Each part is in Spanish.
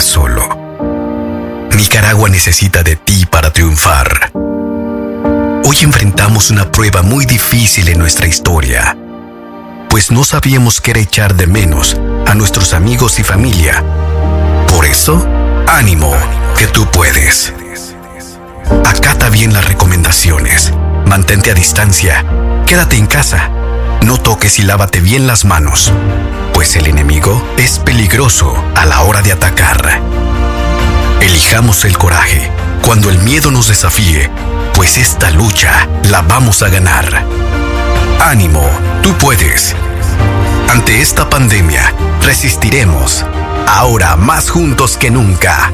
solo. Nicaragua necesita de ti para triunfar. Hoy enfrentamos una prueba muy difícil en nuestra historia, pues no sabíamos qué era echar de menos a nuestros amigos y familia. Por eso, ánimo, que tú puedes. Acata bien las recomendaciones, mantente a distancia, quédate en casa, no toques y lávate bien las manos, pues el enemigo es peligroso a la hora de atacar. Elijamos el coraje cuando el miedo nos desafíe, pues esta lucha la vamos a ganar. Ánimo, tú puedes. Ante esta pandemia, resistiremos, ahora más juntos que nunca.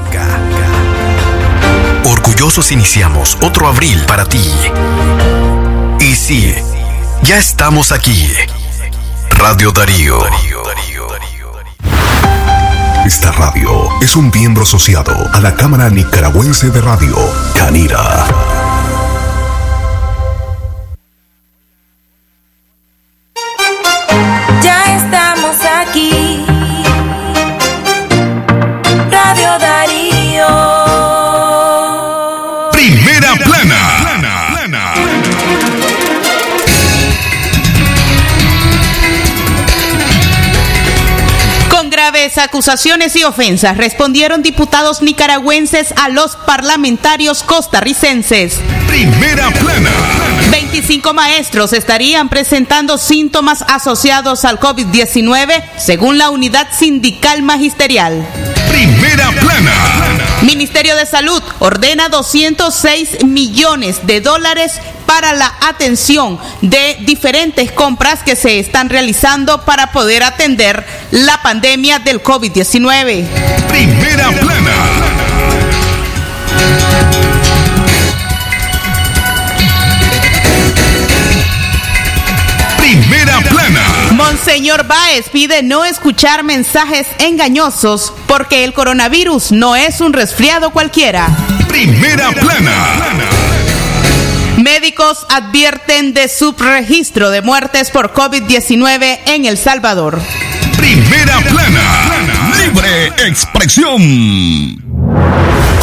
Orgullosos iniciamos otro abril para ti. Y sí, ya estamos aquí. Radio Darío. Esta radio es un miembro asociado a la Cámara Nicaragüense de Radio, Canira. Acusaciones y ofensas respondieron diputados nicaragüenses a los parlamentarios costarricenses. Primera plana. 25 maestros estarían presentando síntomas asociados al COVID-19 según la unidad sindical magisterial. Primera plana. Ministerio de Salud ordena 206 millones de dólares para la atención de diferentes compras que se están realizando para poder atender la pandemia del COVID-19. Monseñor Báez pide no escuchar mensajes engañosos porque el coronavirus no es un resfriado cualquiera. Primera plana. Médicos advierten de subregistro de muertes por COVID-19 en El Salvador. Primera plana. Libre expresión.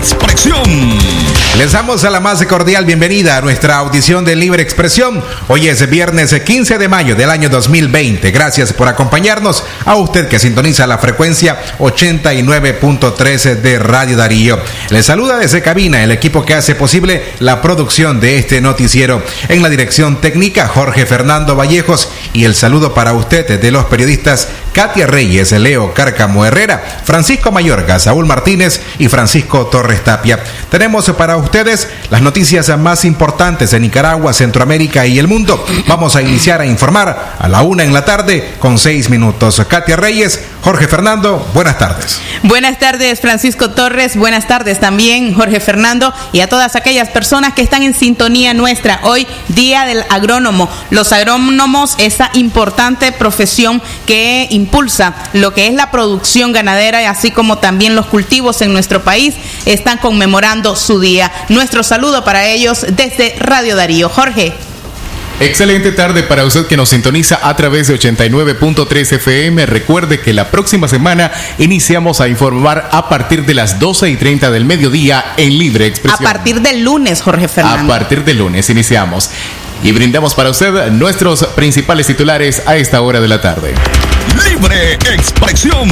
expresión. Les damos a la más cordial bienvenida a nuestra audición de Libre Expresión. Hoy es viernes 15 de mayo del año 2020. Gracias por acompañarnos a usted que sintoniza la frecuencia 89.13 de Radio Darío. Les saluda desde cabina el equipo que hace posible la producción de este noticiero. En la dirección técnica Jorge Fernando Vallejos y el saludo para usted de los periodistas Katia Reyes, Leo Cárcamo Herrera, Francisco Mayorga, Saúl Martínez y Francisco Torres Tapia. Tenemos para ustedes las noticias más importantes de Nicaragua, Centroamérica y el mundo. Vamos a iniciar a informar a la una en la tarde con seis minutos. Katia Reyes, Jorge Fernando, buenas tardes. Buenas tardes, Francisco Torres. Buenas tardes también, Jorge Fernando, y a todas aquellas personas que están en sintonía nuestra. Hoy, Día del Agrónomo. Los agrónomos, esa importante profesión que impulsa lo que es la producción ganadera, así como también los cultivos en nuestro país, están conmemorando su día. Nuestro saludo para ellos desde Radio Darío. Jorge. Excelente tarde para usted que nos sintoniza a través de 89.3 FM. Recuerde que la próxima semana iniciamos a informar a partir de las 12 y 30 del mediodía en Libre A Expresión. partir del lunes, Jorge A Fernando. partir del lunes iniciamos. Y brindamos para usted nuestros principales titulares a esta hora de la tarde. Libre expresión.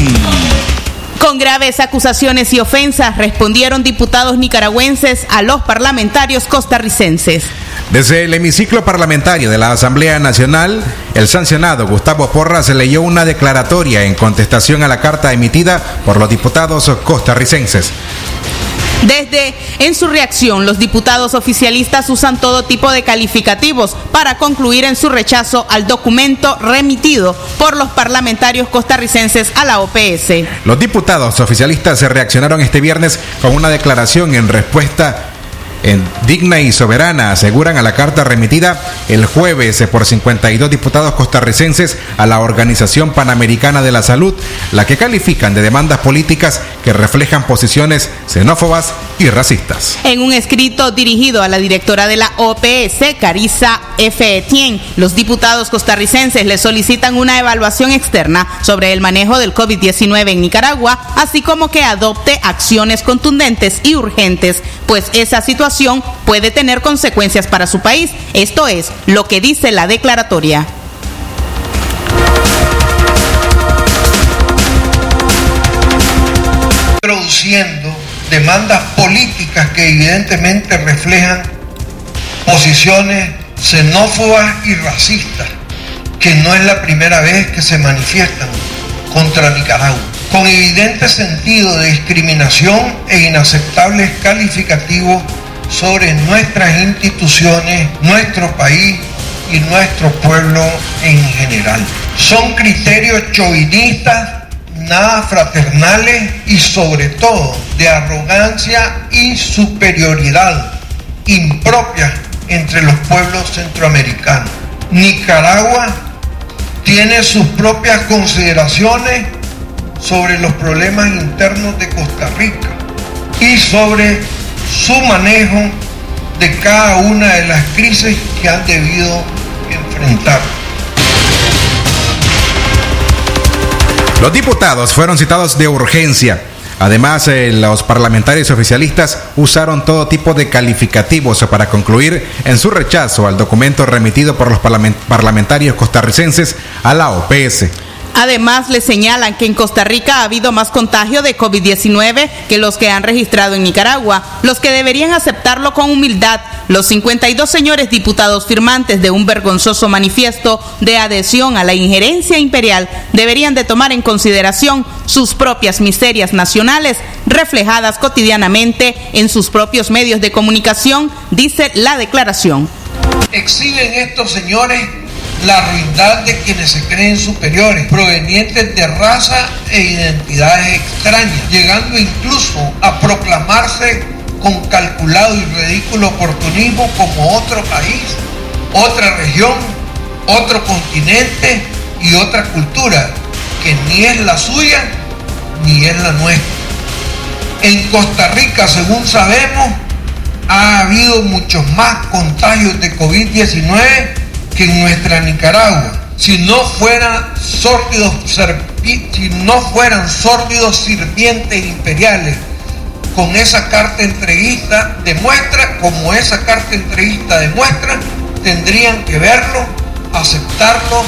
Con graves acusaciones y ofensas respondieron diputados nicaragüenses a los parlamentarios costarricenses. Desde el hemiciclo parlamentario de la Asamblea Nacional, el sancionado Gustavo Porras leyó una declaratoria en contestación a la carta emitida por los diputados costarricenses. Desde en su reacción, los diputados oficialistas usan todo tipo de calificativos para concluir en su rechazo al documento remitido por los parlamentarios costarricenses a la OPS. Los diputados oficialistas se reaccionaron este viernes con una declaración en respuesta en digna y soberana, aseguran a la carta remitida el jueves por 52 diputados costarricenses a la Organización Panamericana de la Salud, la que califican de demandas políticas que reflejan posiciones xenófobas y racistas. En un escrito dirigido a la directora de la OPS, Carissa F. Etienne, los diputados costarricenses le solicitan una evaluación externa sobre el manejo del COVID-19 en Nicaragua, así como que adopte acciones contundentes y urgentes, pues esa situación puede tener consecuencias para su país. Esto es lo que dice la declaratoria. Introduciendo demandas políticas que evidentemente reflejan posiciones xenófobas y racistas, que no es la primera vez que se manifiestan contra Nicaragua, con evidente sentido de discriminación e inaceptables calificativos sobre nuestras instituciones, nuestro país y nuestro pueblo en general. Son criterios chauvinistas, nada fraternales y sobre todo de arrogancia y superioridad impropia entre los pueblos centroamericanos. Nicaragua tiene sus propias consideraciones sobre los problemas internos de Costa Rica y sobre su manejo de cada una de las crisis que han debido enfrentar. Los diputados fueron citados de urgencia. Además, eh, los parlamentarios oficialistas usaron todo tipo de calificativos para concluir en su rechazo al documento remitido por los parlamentarios costarricenses a la OPS. Además, le señalan que en Costa Rica ha habido más contagio de COVID-19 que los que han registrado en Nicaragua, los que deberían aceptarlo con humildad. Los 52 señores diputados firmantes de un vergonzoso manifiesto de adhesión a la injerencia imperial deberían de tomar en consideración sus propias miserias nacionales reflejadas cotidianamente en sus propios medios de comunicación, dice la declaración. Exhiben estos señores la ruindad de quienes se creen superiores, provenientes de raza e identidades extrañas, llegando incluso a proclamarse con calculado y ridículo oportunismo como otro país, otra región, otro continente y otra cultura, que ni es la suya ni es la nuestra. En Costa Rica, según sabemos, ha habido muchos más contagios de COVID-19 que en nuestra Nicaragua, si no fueran sórdidos, si no fueran sirvientes imperiales, con esa carta entreguista demuestra, como esa carta entreguista demuestra, tendrían que verlo, aceptarlo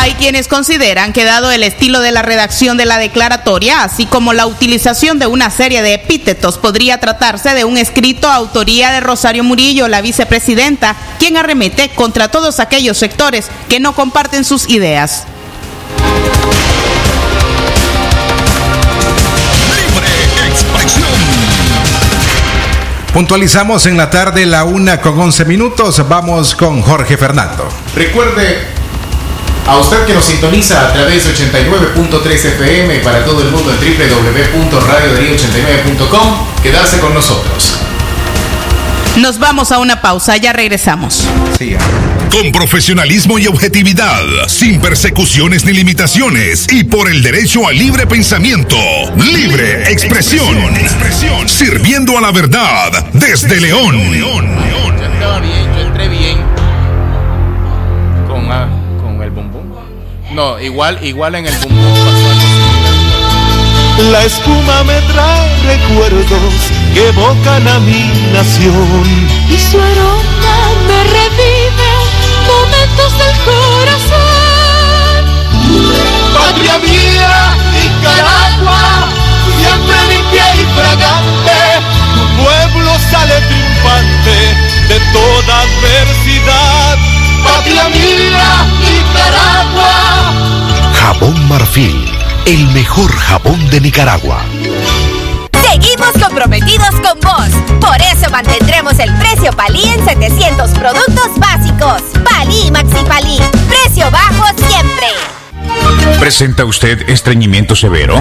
hay quienes consideran que dado el estilo de la redacción de la declaratoria, así como la utilización de una serie de epítetos, podría tratarse de un escrito autoría de Rosario Murillo, la vicepresidenta, quien arremete contra todos aquellos sectores que no comparten sus ideas. Puntualizamos en la tarde la una con 11 minutos. Vamos con Jorge Fernando. Recuerde a usted que nos sintoniza a través de 89.3 FM para todo el mundo en www.radiodarío89.com, quedarse con nosotros. Nos vamos a una pausa, ya regresamos. Con profesionalismo y objetividad, sin persecuciones ni limitaciones y por el derecho al libre pensamiento, libre expresión, expresión, sirviendo a la verdad desde León. No, igual, igual en el bum La espuma me trae recuerdos que evocan a mi nación. Y su aroma me revive momentos del corazón. El mejor jabón de Nicaragua. comprometidos con vos. Por eso mantendremos el precio Palí en 700 productos básicos. Palí Maxi Palí. Precio bajo. ¿Presenta usted estreñimiento severo,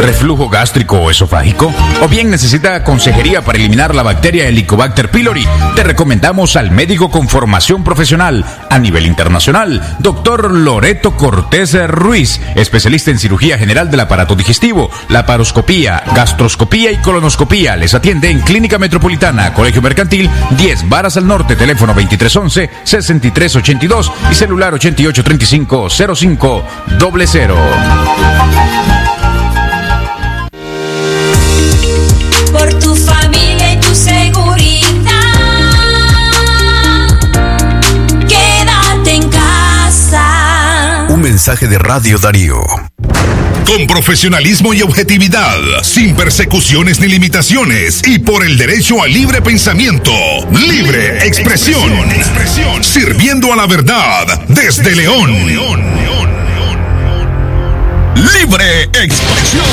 reflujo gástrico o esofágico? ¿O bien necesita consejería para eliminar la bacteria Helicobacter pylori? Te recomendamos al médico con formación profesional a nivel internacional, doctor Loreto Cortés Ruiz, especialista en cirugía general del aparato digestivo, laparoscopía, gastroscopía y colonoscopía. Les atiende en Clínica Metropolitana, Colegio Mercantil, 10 Varas al Norte, teléfono 2311-6382 y celular 8835 05 00 por tu familia y tu seguridad, quédate en casa. Un mensaje de Radio Darío. Con profesionalismo y objetividad, sin persecuciones ni limitaciones y por el derecho a libre pensamiento, libre expresión, sirviendo a la verdad desde León. Libre expresión.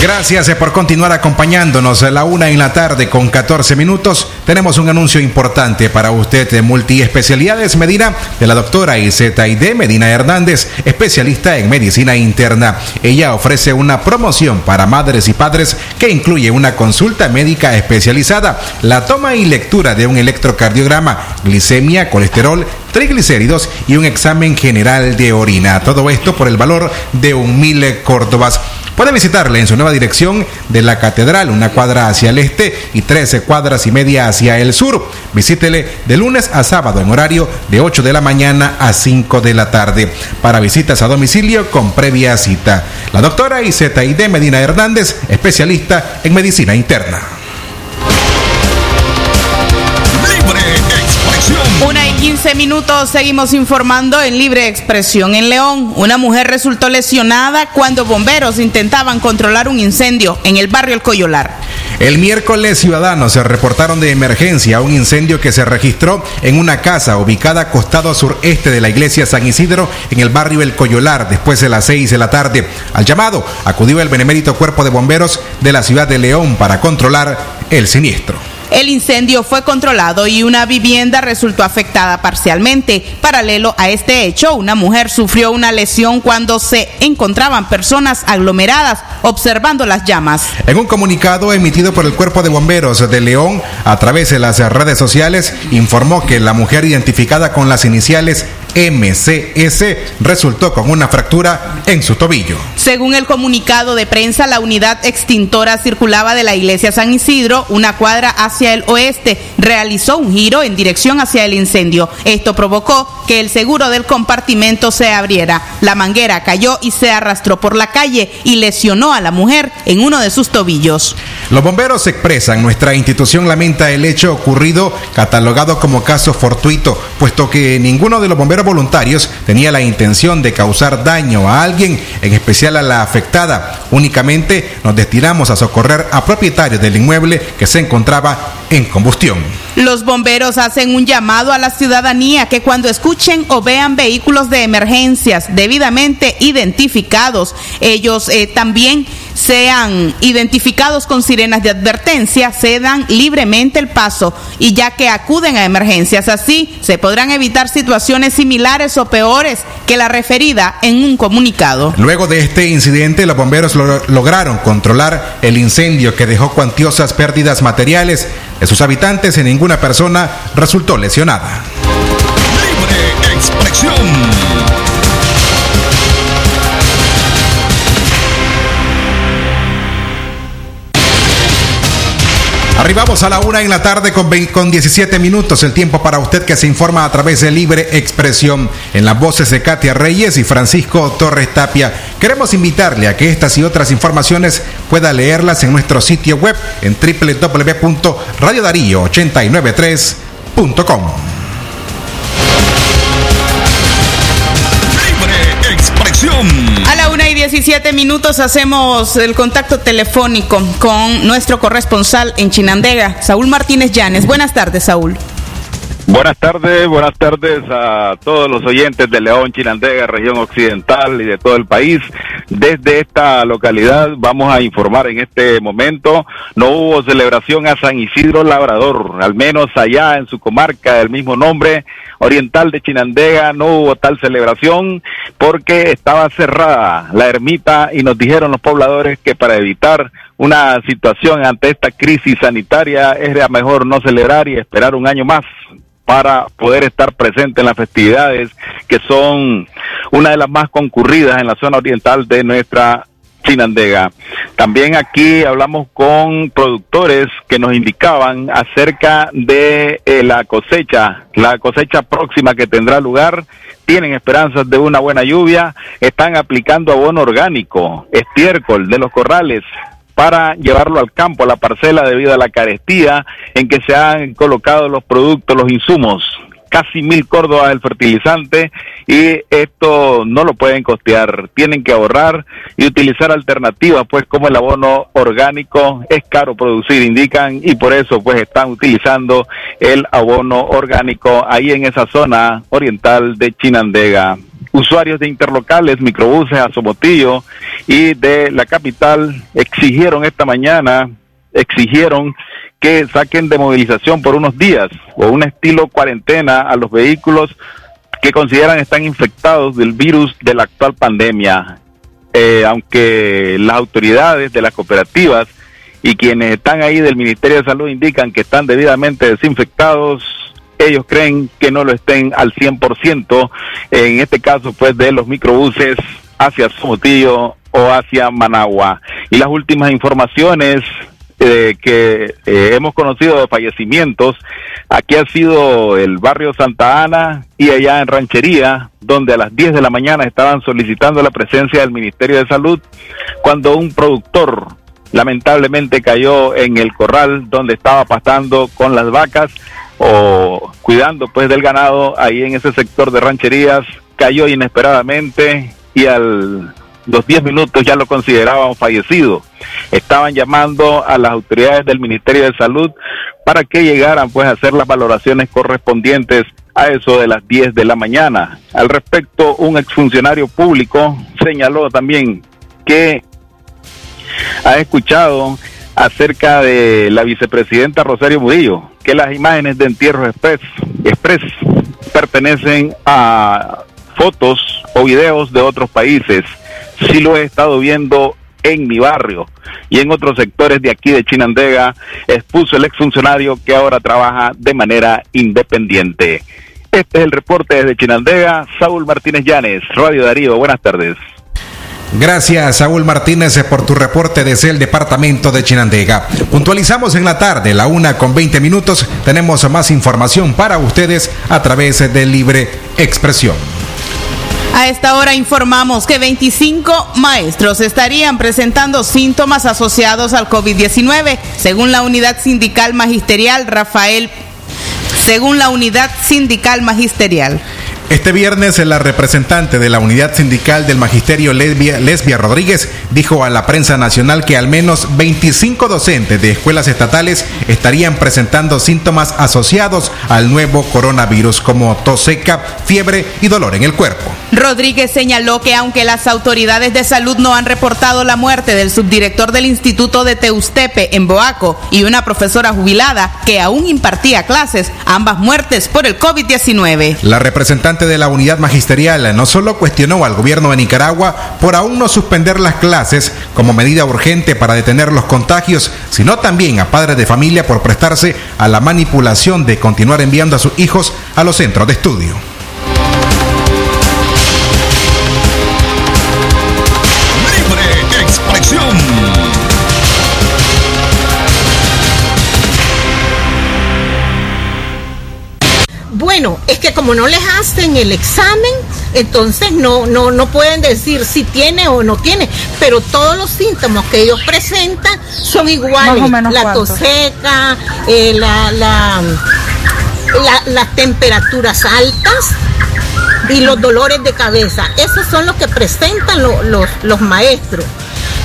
Gracias eh, por continuar acompañándonos a la una en la tarde con 14 minutos. Tenemos un anuncio importante para usted de multiespecialidades Medina de la doctora Izetayde Medina Hernández, especialista en medicina interna. Ella ofrece una promoción para madres y padres que incluye una consulta médica especializada, la toma y lectura de un electrocardiograma, glicemia, colesterol, triglicéridos y un examen general de orina. Todo esto por el valor de un mil córdobas. Puede visitarle en su nueva dirección de la Catedral, una cuadra hacia el este y 13 cuadras y media hacia el sur. Visítele de lunes a sábado en horario de 8 de la mañana a 5 de la tarde. Para visitas a domicilio con previa cita. La doctora Izetaide Medina Hernández, especialista en medicina interna. 15 minutos seguimos informando en libre expresión. En León, una mujer resultó lesionada cuando bomberos intentaban controlar un incendio en el barrio El Coyolar. El miércoles ciudadanos se reportaron de emergencia un incendio que se registró en una casa ubicada costado sureste de la iglesia San Isidro en el barrio El Coyolar después de las 6 de la tarde. Al llamado acudió el benemérito cuerpo de bomberos de la ciudad de León para controlar el siniestro. El incendio fue controlado y una vivienda resultó afectada parcialmente. Paralelo a este hecho, una mujer sufrió una lesión cuando se encontraban personas aglomeradas observando las llamas. En un comunicado emitido por el Cuerpo de Bomberos de León a través de las redes sociales, informó que la mujer identificada con las iniciales MCS resultó con una fractura en su tobillo. Según el comunicado de prensa, la unidad extintora circulaba de la iglesia San Isidro, una cuadra hacia el oeste, realizó un giro en dirección hacia el incendio. Esto provocó que el seguro del compartimento se abriera. La manguera cayó y se arrastró por la calle y lesionó a la mujer en uno de sus tobillos. Los bomberos expresan, nuestra institución lamenta el hecho ocurrido catalogado como caso fortuito, puesto que ninguno de los bomberos voluntarios tenía la intención de causar daño a alguien, en especial a la afectada. Únicamente nos destinamos a socorrer a propietarios del inmueble que se encontraba en combustión. Los bomberos hacen un llamado a la ciudadanía que cuando escuchen o vean vehículos de emergencias debidamente identificados, ellos eh, también sean identificados con sirenas de advertencia, cedan libremente el paso y ya que acuden a emergencias así, se podrán evitar situaciones similares o peores que la referida en un comunicado. Luego de este incidente, los bomberos lo- lograron controlar el incendio que dejó cuantiosas pérdidas materiales de sus habitantes y ninguna persona resultó lesionada. Libre expresión. Arribamos a la una en la tarde con, 20 con 17 minutos, el tiempo para usted que se informa a través de Libre Expresión. En las voces de Katia Reyes y Francisco Torres Tapia, queremos invitarle a que estas y otras informaciones pueda leerlas en nuestro sitio web en www.radiodarío893.com. Libre expresión. A la una y 17 minutos hacemos el contacto telefónico con nuestro corresponsal en Chinandega, Saúl Martínez Llanes. Buenas tardes, Saúl. Buenas tardes, buenas tardes a todos los oyentes de León, Chinandega, región occidental y de todo el país. desde esta localidad. Vamos a informar en este momento, no hubo celebración a San Isidro Labrador, al menos allá en su comarca del mismo nombre, oriental de Chinandega, no hubo tal celebración porque estaba cerrada la ermita y nos dijeron los pobladores que para evitar una situación ante esta crisis sanitaria era mejor no celebrar y esperar un año más para poder estar presente en las festividades que son una de las más concurridas en la zona oriental de nuestra Chinandega. También aquí hablamos con productores que nos indicaban acerca de eh, la cosecha, la cosecha próxima que tendrá lugar. Tienen esperanzas de una buena lluvia, están aplicando abono orgánico, estiércol de los corrales, para llevarlo al campo, a la parcela, debido a la carestía en que se han colocado los productos, los insumos. Casi mil córdobas el fertilizante y esto no lo pueden costear. Tienen que ahorrar y utilizar alternativas, pues como el abono orgánico es caro producir, indican, y por eso pues están utilizando el abono orgánico ahí en esa zona oriental de Chinandega usuarios de interlocales, microbuses a Somotillo y de la capital exigieron esta mañana, exigieron que saquen de movilización por unos días o un estilo cuarentena a los vehículos que consideran están infectados del virus de la actual pandemia. Eh, aunque las autoridades de las cooperativas y quienes están ahí del Ministerio de Salud indican que están debidamente desinfectados, ellos creen que no lo estén al 100%, en este caso pues de los microbuses hacia Somotillo o hacia Managua. Y las últimas informaciones eh, que eh, hemos conocido de fallecimientos, aquí ha sido el barrio Santa Ana y allá en Ranchería, donde a las 10 de la mañana estaban solicitando la presencia del Ministerio de Salud, cuando un productor lamentablemente cayó en el corral donde estaba pastando con las vacas o cuidando pues del ganado ahí en ese sector de rancherías, cayó inesperadamente y al los 10 minutos ya lo consideraban fallecido. Estaban llamando a las autoridades del Ministerio de Salud para que llegaran pues a hacer las valoraciones correspondientes a eso de las 10 de la mañana. Al respecto, un exfuncionario público señaló también que ha escuchado acerca de la vicepresidenta Rosario Murillo, que las imágenes de entierro express, express pertenecen a fotos o videos de otros países. Sí lo he estado viendo en mi barrio y en otros sectores de aquí de Chinandega, expuso el exfuncionario que ahora trabaja de manera independiente. Este es el reporte desde Chinandega, Saúl Martínez Llanes, Radio Darío, buenas tardes. Gracias, Saúl Martínez, por tu reporte desde el departamento de Chinandega. Puntualizamos en la tarde, la una con 20 minutos. Tenemos más información para ustedes a través de Libre Expresión. A esta hora informamos que 25 maestros estarían presentando síntomas asociados al COVID-19, según la unidad sindical magisterial Rafael, según la unidad sindical magisterial. Este viernes, la representante de la unidad sindical del magisterio Lesbia, Lesbia, Rodríguez dijo a la prensa nacional que al menos 25 docentes de escuelas estatales estarían presentando síntomas asociados al nuevo coronavirus como tos seca, fiebre y dolor en el cuerpo. Rodríguez señaló que aunque las autoridades de salud no han reportado la muerte del subdirector del Instituto de Teustepe en Boaco y una profesora jubilada que aún impartía clases, ambas muertes por el COVID-19. La representante de la unidad magisterial no solo cuestionó al gobierno de Nicaragua por aún no suspender las clases como medida urgente para detener los contagios, sino también a padres de familia por prestarse a la manipulación de continuar enviando a sus hijos a los centros de estudio. Bueno, es que como no les hacen el examen, entonces no, no, no pueden decir si tiene o no tiene, pero todos los síntomas que ellos presentan son iguales. Más o menos la cuánto. tos seca, eh, la, la, la- las temperaturas altas y los dolores de cabeza. Esos son los que presentan lo- los, los maestros.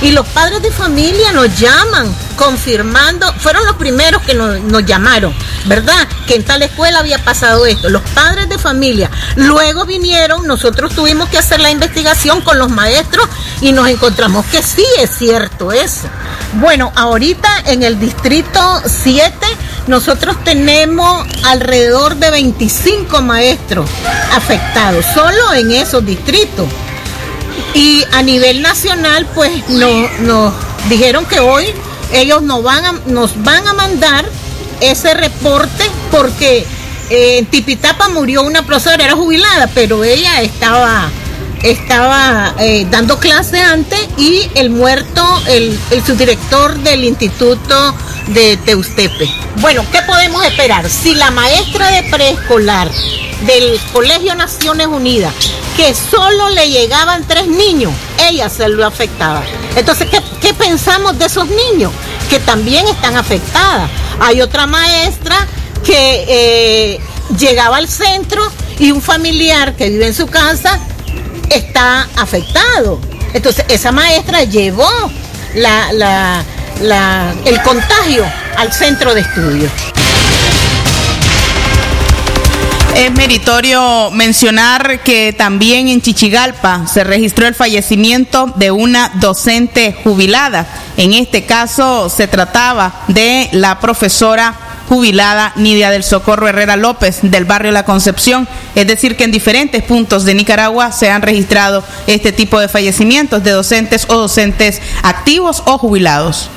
Y los padres de familia nos llaman confirmando, fueron los primeros que nos, llamaron, ¿verdad? Que en tal escuela había pasado esto, los padres de familia. Luego vinieron, nosotros tuvimos que hacer la investigación con los maestros y nos encontramos que sí es cierto eso. Bueno, ahorita en el distrito 7 nosotros tenemos alrededor de 25 maestros afectados, solo en esos distritos. Y a nivel nacional, pues nos no, dijeron que hoy ellos nos van a, nos van a mandar ese reporte porque eh, en Tipitapa murió una profesora, era jubilada, pero ella estaba, estaba eh, dando clase antes y el muerto, el, subdirector del instituto de Teustepe. Bueno, ¿qué podemos esperar? Si la maestra de preescolar del Colegio Naciones Unidas, que solo le llegaban tres niños, ella se lo afectaba. Entonces, ¿qué, qué pensamos de esos niños? Que también están afectadas. Hay otra maestra que eh, llegaba al centro y un familiar que vive en su casa está afectado. Entonces, esa maestra llevó la, la, la, el contagio al centro de estudio. Es meritorio mencionar que también en Chichigalpa se registró el fallecimiento de una docente jubilada. En este caso se trataba de la profesora jubilada Nidia del Socorro Herrera López del barrio La Concepción. Es decir, que en diferentes puntos de Nicaragua se han registrado este tipo de fallecimientos de docentes o docentes activos o jubilados.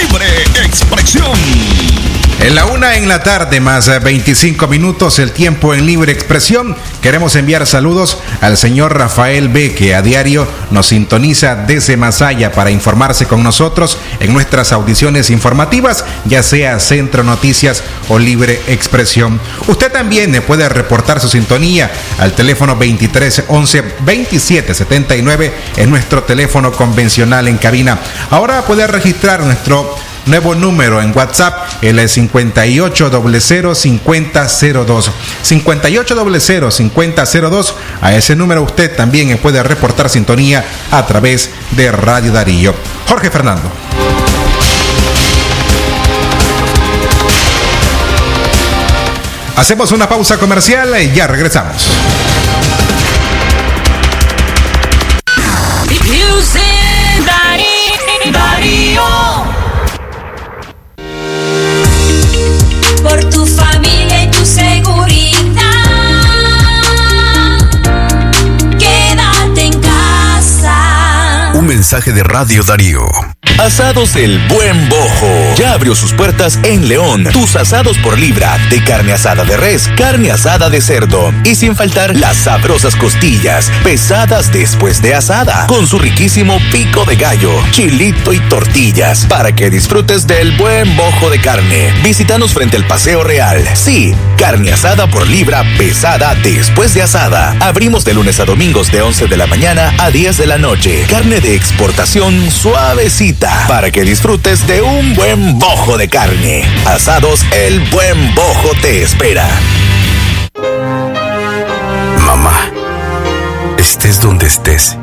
Libre expresión. En la una en la tarde, más 25 minutos, el tiempo en libre expresión. Queremos enviar saludos al señor Rafael B, que a diario nos sintoniza desde Masaya para informarse con nosotros en nuestras audiciones informativas, ya sea Centro Noticias o Libre Expresión. Usted también puede reportar su sintonía al teléfono 23 11 27 79 en nuestro teléfono convencional en cabina. Ahora puede registrar nuestro nuevo número en WhatsApp, el 58005002. 58005002. A ese número usted también puede reportar sintonía a través de Radio Darío. Jorge Fernando. Hacemos una pausa comercial y ya regresamos. Mensaje de Radio Darío. Asados El Buen Bojo. Ya abrió sus puertas en León. Tus asados por libra de carne asada de res, carne asada de cerdo y sin faltar las sabrosas costillas pesadas después de asada con su riquísimo pico de gallo, chilito y tortillas para que disfrutes del buen bojo de carne. Visítanos frente al Paseo Real. Sí, carne asada por libra pesada después de asada. Abrimos de lunes a domingos de 11 de la mañana a 10 de la noche. Carne de exportación suavecita para que disfrutes de un buen bojo de carne. Asados El Buen Bojo te espera. Mamá, estés donde estés,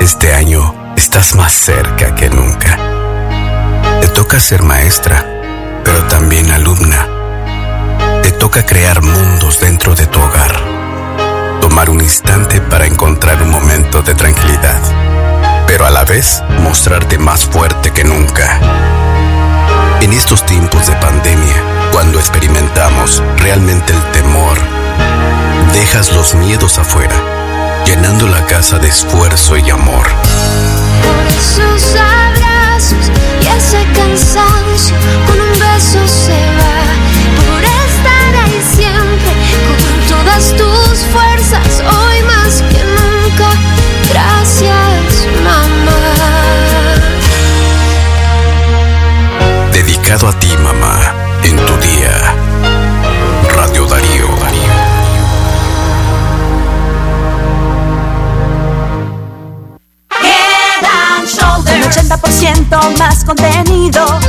este año estás más cerca que nunca. Te toca ser maestra, pero también alumna. Te toca crear mundos dentro de tu hogar. Tomar un instante para encontrar un momento de tranquilidad pero a la vez mostrarte más fuerte que nunca. En estos tiempos de pandemia, cuando experimentamos realmente el temor, dejas los miedos afuera, llenando la casa de esfuerzo y amor. Esos abrazos y ese cansancio, con un beso Dedicado a ti, mamá, en tu día. Radio Darío. Head and Shoulders. Un 80% más contenido.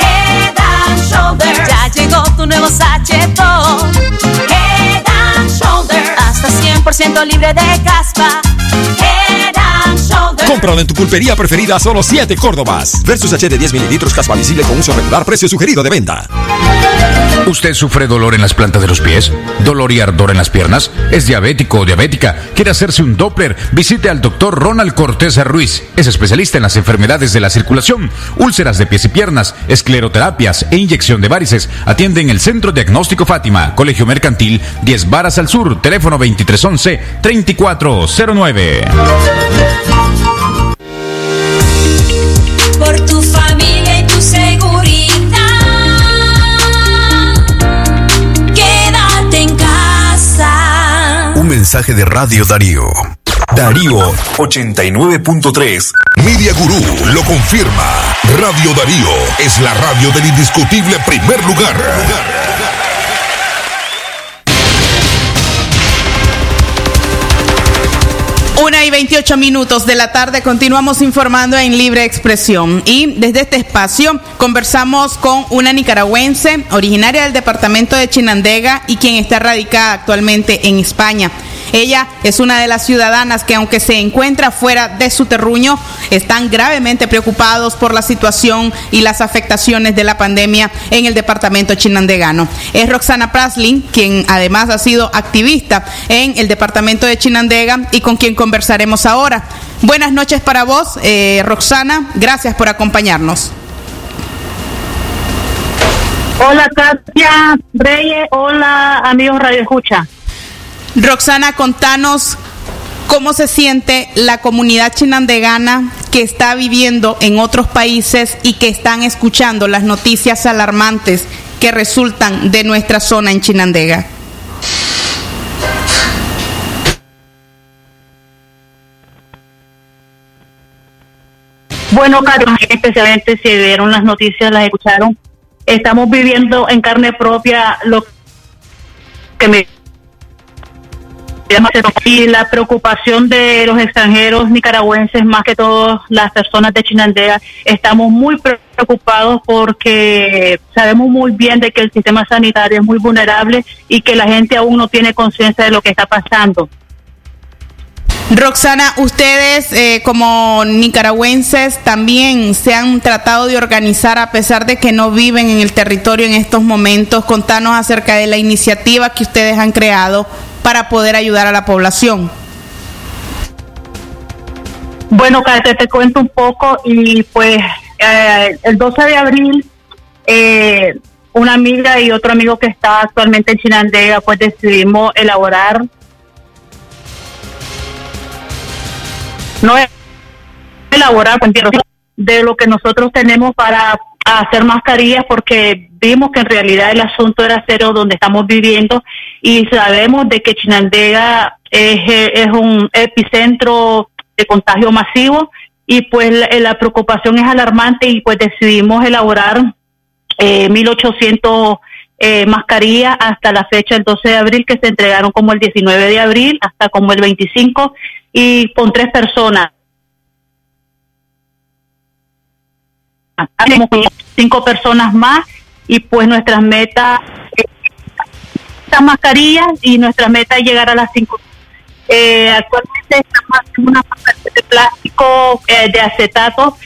Head and Shoulders. Ya llegó tu nuevo sachetón. Head and Shoulders. Hasta 100% libre de caspa. Head. Cómpralo en tu pulpería preferida solo 7 Córdobas. Versus H de 10 mililitros casualisible con uso regular, precio sugerido de venta. ¿Usted sufre dolor en las plantas de los pies? ¿Dolor y ardor en las piernas? ¿Es diabético o diabética? ¿Quiere hacerse un Doppler? Visite al doctor Ronald Cortés Ruiz. Es especialista en las enfermedades de la circulación, úlceras de pies y piernas, escleroterapias e inyección de varices. Atiende en el Centro Diagnóstico Fátima, Colegio Mercantil, 10 Varas al Sur, teléfono 2311-3409. Mensaje de Radio Darío. Darío 89.3. Media Gurú lo confirma. Radio Darío es la radio del indiscutible primer lugar. Una y 28 minutos de la tarde continuamos informando en Libre Expresión y desde este espacio conversamos con una nicaragüense originaria del departamento de Chinandega y quien está radicada actualmente en España. Ella es una de las ciudadanas que aunque se encuentra fuera de su terruño, están gravemente preocupados por la situación y las afectaciones de la pandemia en el departamento chinandegano. Es Roxana Praslin, quien además ha sido activista en el departamento de Chinandega y con quien conversaremos ahora. Buenas noches para vos, eh, Roxana. Gracias por acompañarnos. Hola Katia Reyes, hola amigos Radio Escucha. Roxana, contanos cómo se siente la comunidad chinandegana que está viviendo en otros países y que están escuchando las noticias alarmantes que resultan de nuestra zona en Chinandega. Bueno, Carlos, especialmente si vieron las noticias, las escucharon, estamos viviendo en carne propia lo que me y la preocupación de los extranjeros nicaragüenses, más que todas las personas de Chinandega, estamos muy preocupados porque sabemos muy bien de que el sistema sanitario es muy vulnerable y que la gente aún no tiene conciencia de lo que está pasando. Roxana, ustedes eh, como nicaragüenses también se han tratado de organizar a pesar de que no viven en el territorio en estos momentos. Contanos acerca de la iniciativa que ustedes han creado para poder ayudar a la población. Bueno, Kate, te cuento un poco y pues eh, el 12 de abril eh, una amiga y otro amigo que está actualmente en Chinandega pues decidimos elaborar no elaborar pues, de lo que nosotros tenemos para hacer mascarillas porque vimos que en realidad el asunto era cero donde estamos viviendo y sabemos de que Chinandega es, es un epicentro de contagio masivo y pues la, la preocupación es alarmante y pues decidimos elaborar eh, 1800 eh, mascarillas hasta la fecha del 12 de abril que se entregaron como el 19 de abril hasta como el 25 y con tres personas. Cinco personas más y pues nuestras metas estas mascarillas y nuestra meta es llegar a las cinco. Eh, actualmente estamos haciendo una mascarilla de plástico eh, de acetato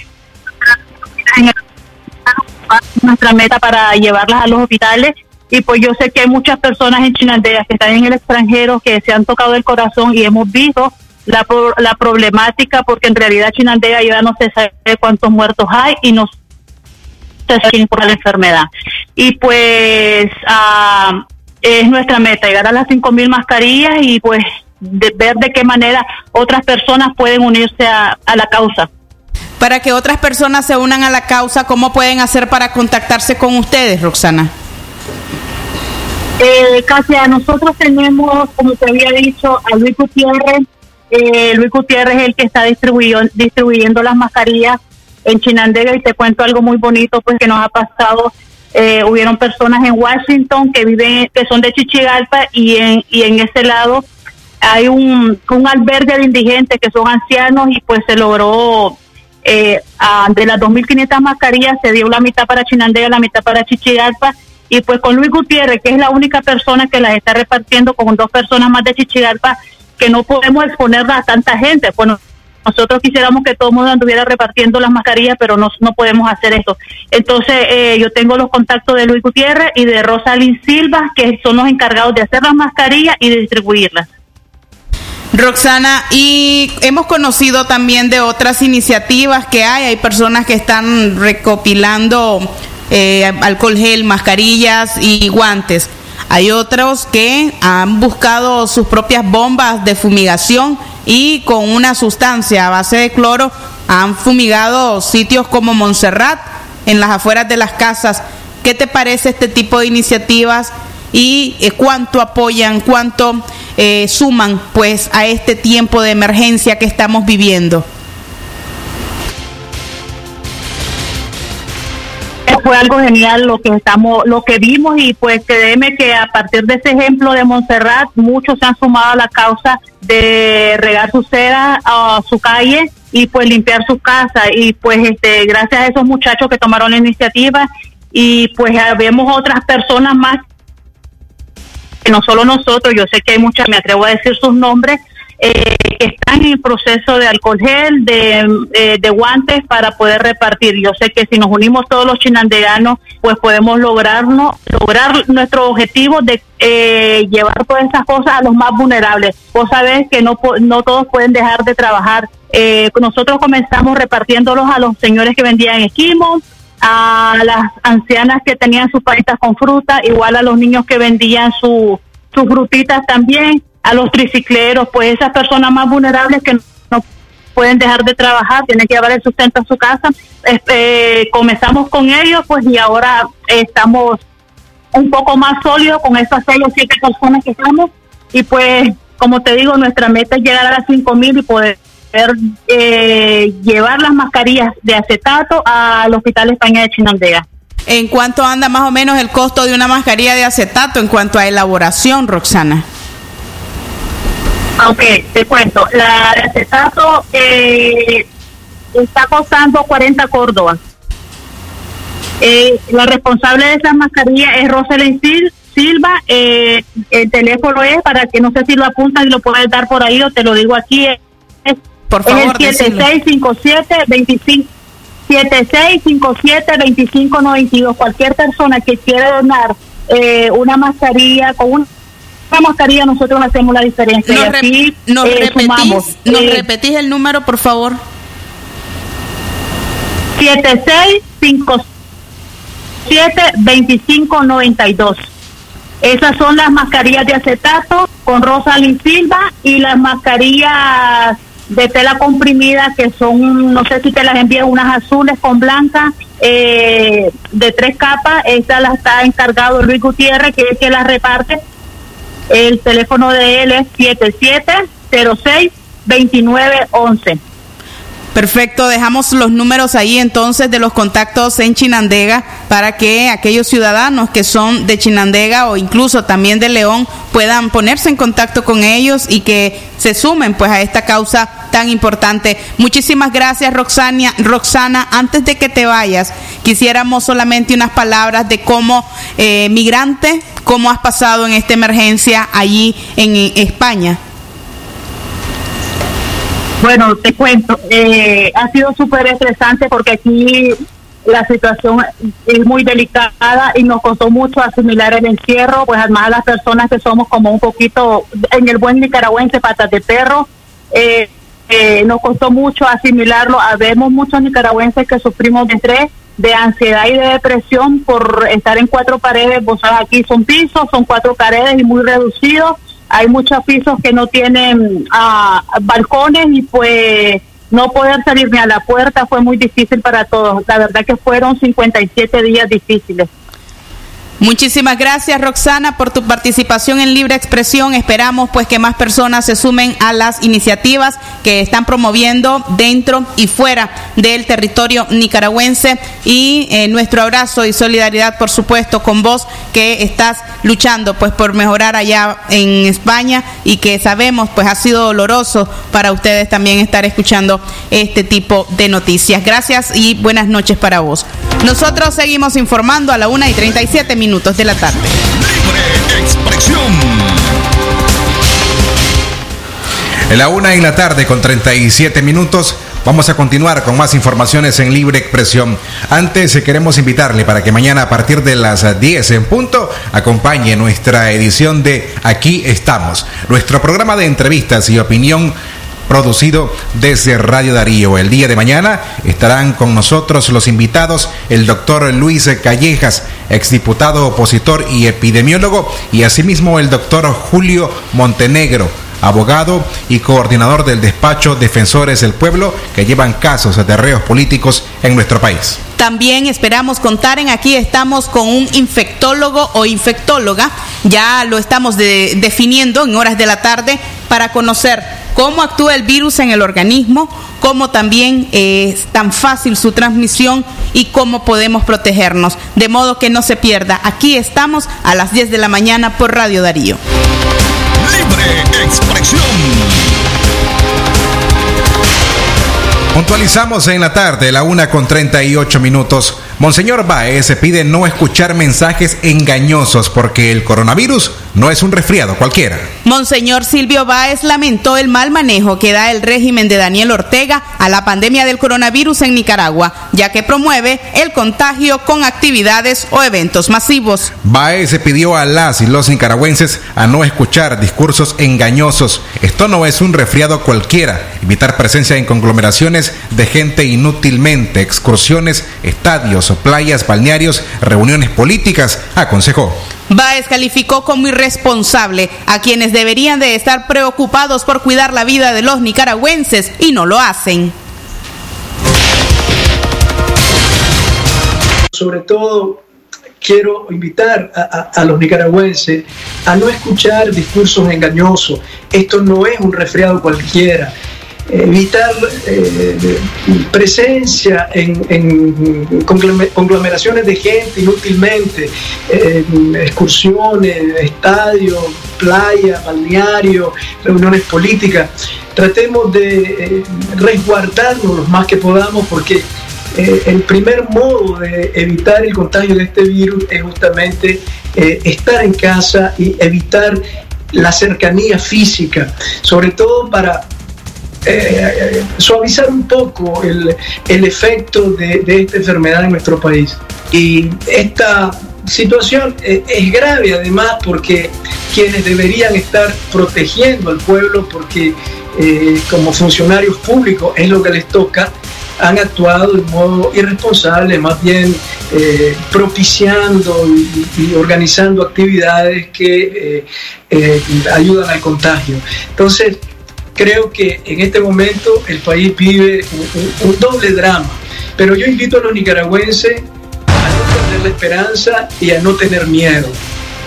nuestra meta para llevarlas a los hospitales y pues yo sé que hay muchas personas en Chinandega que están en el extranjero que se han tocado el corazón y hemos visto la, la problemática porque en realidad Chinandega ya no se sabe cuántos muertos hay y no se sabe quién por la enfermedad. Y pues ah, es nuestra meta llegar a las 5.000 mascarillas y pues de- ver de qué manera otras personas pueden unirse a, a la causa. Para que otras personas se unan a la causa, ¿cómo pueden hacer para contactarse con ustedes, Roxana? Eh, Katia, nosotros tenemos, como te había dicho, a Luis Gutiérrez. Eh, Luis Gutiérrez es el que está distribuyendo las mascarillas en Chinandega y te cuento algo muy bonito pues que nos ha pasado. Eh, hubieron personas en Washington que viven, que son de Chichigalpa y en, y en ese lado hay un, un albergue de indigentes que son ancianos y pues se logró eh, a- de las 2.500 mascarillas se dio la mitad para Chinandega, la mitad para Chichigalpa y pues con Luis Gutiérrez, que es la única persona que las está repartiendo con dos personas más de Chichigalpa, que no podemos exponerla a tanta gente. Bueno, nosotros quisiéramos que todo el mundo anduviera repartiendo las mascarillas, pero no, no podemos hacer esto. Entonces, eh, yo tengo los contactos de Luis Gutiérrez y de Rosalind Silva, que son los encargados de hacer las mascarillas y de distribuirlas. Roxana, y hemos conocido también de otras iniciativas que hay. Hay personas que están recopilando eh, alcohol gel, mascarillas y guantes. Hay otros que han buscado sus propias bombas de fumigación y con una sustancia a base de cloro han fumigado sitios como Montserrat, en las afueras de las casas. ¿Qué te parece este tipo de iniciativas y eh, cuánto apoyan, cuánto eh, suman pues a este tiempo de emergencia que estamos viviendo? Fue algo genial lo que estamos, lo que vimos y pues créeme que a partir de ese ejemplo de Montserrat muchos se han sumado a la causa de regar su seda a su calle y pues limpiar su casa. Y pues este gracias a esos muchachos que tomaron la iniciativa y pues vemos otras personas más que no solo nosotros, yo sé que hay muchas, me atrevo a decir sus nombres, eh, que están en proceso de alcohol gel, de, eh, de, guantes para poder repartir. Yo sé que si nos unimos todos los chinandeganos, pues podemos lograrnos, lograr nuestro objetivo de eh, llevar todas esas cosas a los más vulnerables. Vos sabés que no, no todos pueden dejar de trabajar. Eh, nosotros comenzamos repartiéndolos a los señores que vendían esquimos, a las ancianas que tenían sus palitas con fruta, igual a los niños que vendían su, sus frutitas también a los tricicleros, pues esas personas más vulnerables que no pueden dejar de trabajar, tienen que llevar el sustento a su casa. Este, comenzamos con ellos, pues y ahora estamos un poco más sólidos con esas seis o siete personas que estamos y pues como te digo, nuestra meta es llegar a las cinco mil y poder eh, llevar las mascarillas de acetato al Hospital España de Chinandega. ¿En cuánto anda más o menos el costo de una mascarilla de acetato en cuanto a elaboración, Roxana? Ok, te cuento. La de acetato eh, está costando 40 córdobas. Eh, la responsable de esa mascarilla es Rosalind Silva. Eh, el teléfono es para que no sé si lo apuntan y lo puedes dar por ahí o te lo digo aquí. Es, por favor, es el 7657-25. 7657-2592. Cualquier persona que quiera donar eh, una mascarilla con un mascarilla nosotros hacemos la diferencia. Nos, y así, nos, eh, repetís, sumamos. nos Eh, repetís el número, por favor. 7657-2592. Esas son las mascarillas de acetato con Rosalind Silva y las mascarillas de tela comprimida que son, no sé si te las envían unas azules con blancas eh, de tres capas. Esta la está encargado Luis Gutiérrez, que es el que las reparte. El teléfono de él es 7706-2911. Perfecto, dejamos los números ahí entonces de los contactos en Chinandega para que aquellos ciudadanos que son de Chinandega o incluso también de León puedan ponerse en contacto con ellos y que se sumen pues a esta causa tan importante. Muchísimas gracias Roxania, Roxana. Antes de que te vayas, quisiéramos solamente unas palabras de cómo eh, migrante, cómo has pasado en esta emergencia allí en España. Bueno, te cuento, eh, ha sido súper estresante porque aquí la situación es muy delicada y nos costó mucho asimilar el encierro, pues además las personas que somos como un poquito, en el buen nicaragüense, patas de perro, eh, eh, nos costó mucho asimilarlo. Habemos muchos nicaragüenses que sufrimos de estrés, de ansiedad y de depresión por estar en cuatro paredes, vos sabes, aquí son pisos, son cuatro paredes y muy reducidos hay muchos pisos que no tienen ah, balcones y pues no poder salir ni a la puerta fue muy difícil para todos. La verdad que fueron 57 días difíciles. Muchísimas gracias Roxana por tu participación en Libre Expresión. Esperamos pues que más personas se sumen a las iniciativas que están promoviendo dentro y fuera del territorio nicaragüense y eh, nuestro abrazo y solidaridad por supuesto con vos que estás luchando pues por mejorar allá en España y que sabemos pues ha sido doloroso para ustedes también estar escuchando este tipo de noticias. Gracias y buenas noches para vos. Nosotros seguimos informando a la una y 37 minutos de la tarde. En la una en la tarde con 37 minutos vamos a continuar con más informaciones en libre expresión. Antes eh, queremos invitarle para que mañana a partir de las 10 en punto acompañe nuestra edición de Aquí estamos, nuestro programa de entrevistas y opinión producido desde Radio Darío. El día de mañana estarán con nosotros los invitados el doctor Luis Callejas, exdiputado opositor y epidemiólogo, y asimismo el doctor Julio Montenegro, abogado y coordinador del despacho Defensores del Pueblo que llevan casos de reos políticos en nuestro país. También esperamos contar en aquí estamos con un infectólogo o infectóloga, ya lo estamos de- definiendo en horas de la tarde para conocer cómo actúa el virus en el organismo, cómo también eh, es tan fácil su transmisión y cómo podemos protegernos. De modo que no se pierda, aquí estamos a las 10 de la mañana por Radio Darío. Libre expresión. Puntualizamos en la tarde, la una con 38 minutos. Monseñor Baez pide no escuchar mensajes engañosos porque el coronavirus no es un resfriado cualquiera. Monseñor Silvio Báez lamentó el mal manejo que da el régimen de Daniel Ortega a la pandemia del coronavirus en Nicaragua, ya que promueve el contagio con actividades o eventos masivos. Baez pidió a las y los nicaragüenses a no escuchar discursos engañosos. Esto no es un resfriado cualquiera. Evitar presencia en conglomeraciones de gente inútilmente, excursiones, estadios, playas, balnearios, reuniones políticas, aconsejó. Báez calificó como irresponsable a quienes deberían de estar preocupados por cuidar la vida de los nicaragüenses y no lo hacen. sobre todo quiero invitar a, a- a los nicaragüenses a no escuchar discursos engañosos. Esto no es un resfriado cualquiera. Evitar eh, presencia en, en conglome- conglomeraciones de gente inútilmente, en excursiones, estadios, playa, balneario, reuniones políticas. Tratemos de eh, resguardarnos lo más que podamos porque eh, el primer modo de evitar el contagio de este virus es justamente estar en casa y evitar la cercanía física, sobre todo para eh, suavizar un poco el, el efecto de, esta enfermedad en nuestro país. Y esta situación eh, es grave además porque quienes deberían estar protegiendo al pueblo, porque eh, como funcionarios públicos es lo que les toca, han actuado de modo irresponsable, más bien propiciando y, organizando actividades que ayudan al contagio. Entonces, creo que en este momento el país vive un, doble drama, pero yo invito a los nicaragüenses a no perder la esperanza y a no tener miedo.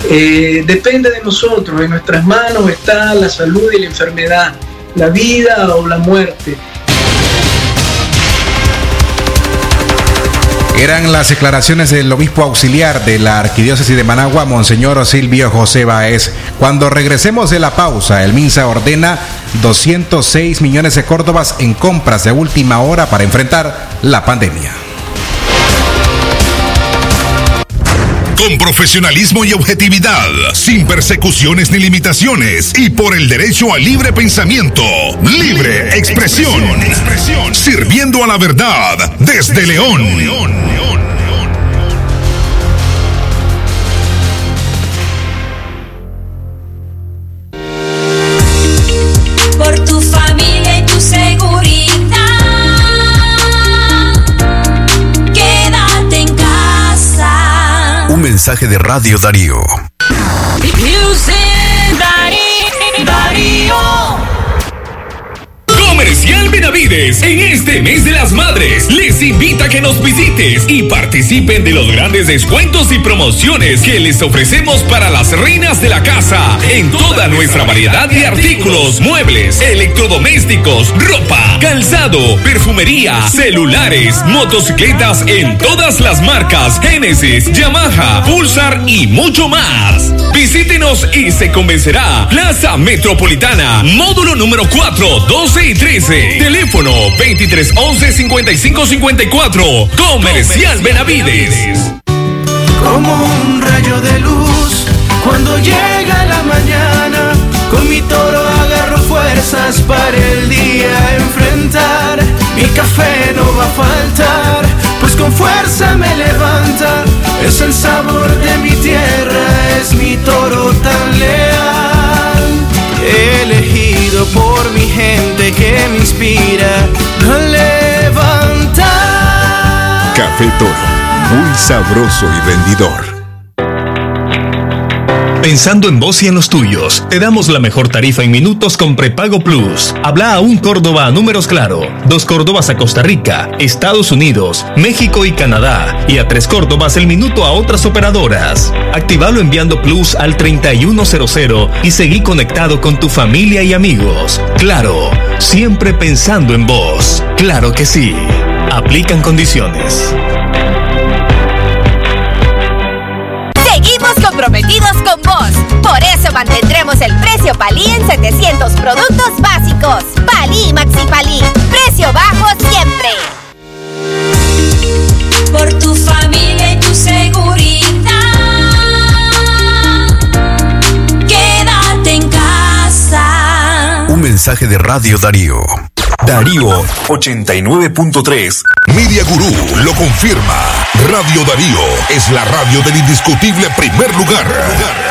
Eh, depende de nosotros, en nuestras manos está la salud y la enfermedad, la vida o la muerte. Eran las declaraciones del obispo auxiliar de la arquidiócesis de Managua, Monseñor Silvio José Baez. Cuando regresemos de la pausa, el MINSA ordena 206 millones de córdobas en compras de última hora para enfrentar la pandemia. Con profesionalismo y objetividad, sin persecuciones ni limitaciones y por el derecho a libre pensamiento, libre expresión, sirviendo a la verdad desde León. Mensaje de Radio Darío. Music Darío. Comercial Benavides, en este mes de las madres, les invita a que nos visites y participen de los grandes descuentos y promociones que les ofrecemos para las reinas de la casa en toda nuestra variedad de artículos, muebles, electrodomésticos, ropa, calzado, perfumería, celulares, motocicletas en todas las marcas Genesis, Yamaha, Pulsar y mucho más. Visítenos y se convencerá. Plaza Metropolitana, módulo número 4, 12 y 13. Teléfono 2311-5554. Comercial Benavides. Como un rayo de luz, cuando llega la mañana, con mi toro agarro fuerzas para el día enfrentar. Mi café no va a faltar, pues con fuerza me levanta. Es el sabor de mi tierra, es mi toro tan leal. gente que me inspira a levantar. Café Toro, muy sabroso y vendidor. Pensando en vos y en los tuyos, te damos la mejor tarifa en minutos con prepago plus. Habla a un Córdoba a números claro, dos Córdobas a Costa Rica, Estados Unidos, México y Canadá, y a tres Córdobas el minuto a otras operadoras. Activalo enviando plus al 3100 y seguí conectado con tu familia y amigos. Claro, siempre pensando en vos. Claro que sí. Aplican condiciones. Precio Palí en 700 productos básicos. Palí Maxi Palí. Precio bajo siempre. Por tu familia y tu seguridad. Quédate en casa. Un mensaje de Radio Darío. Darío 89.3. Media Gurú lo confirma. Radio Darío es la radio del indiscutible primer lugar.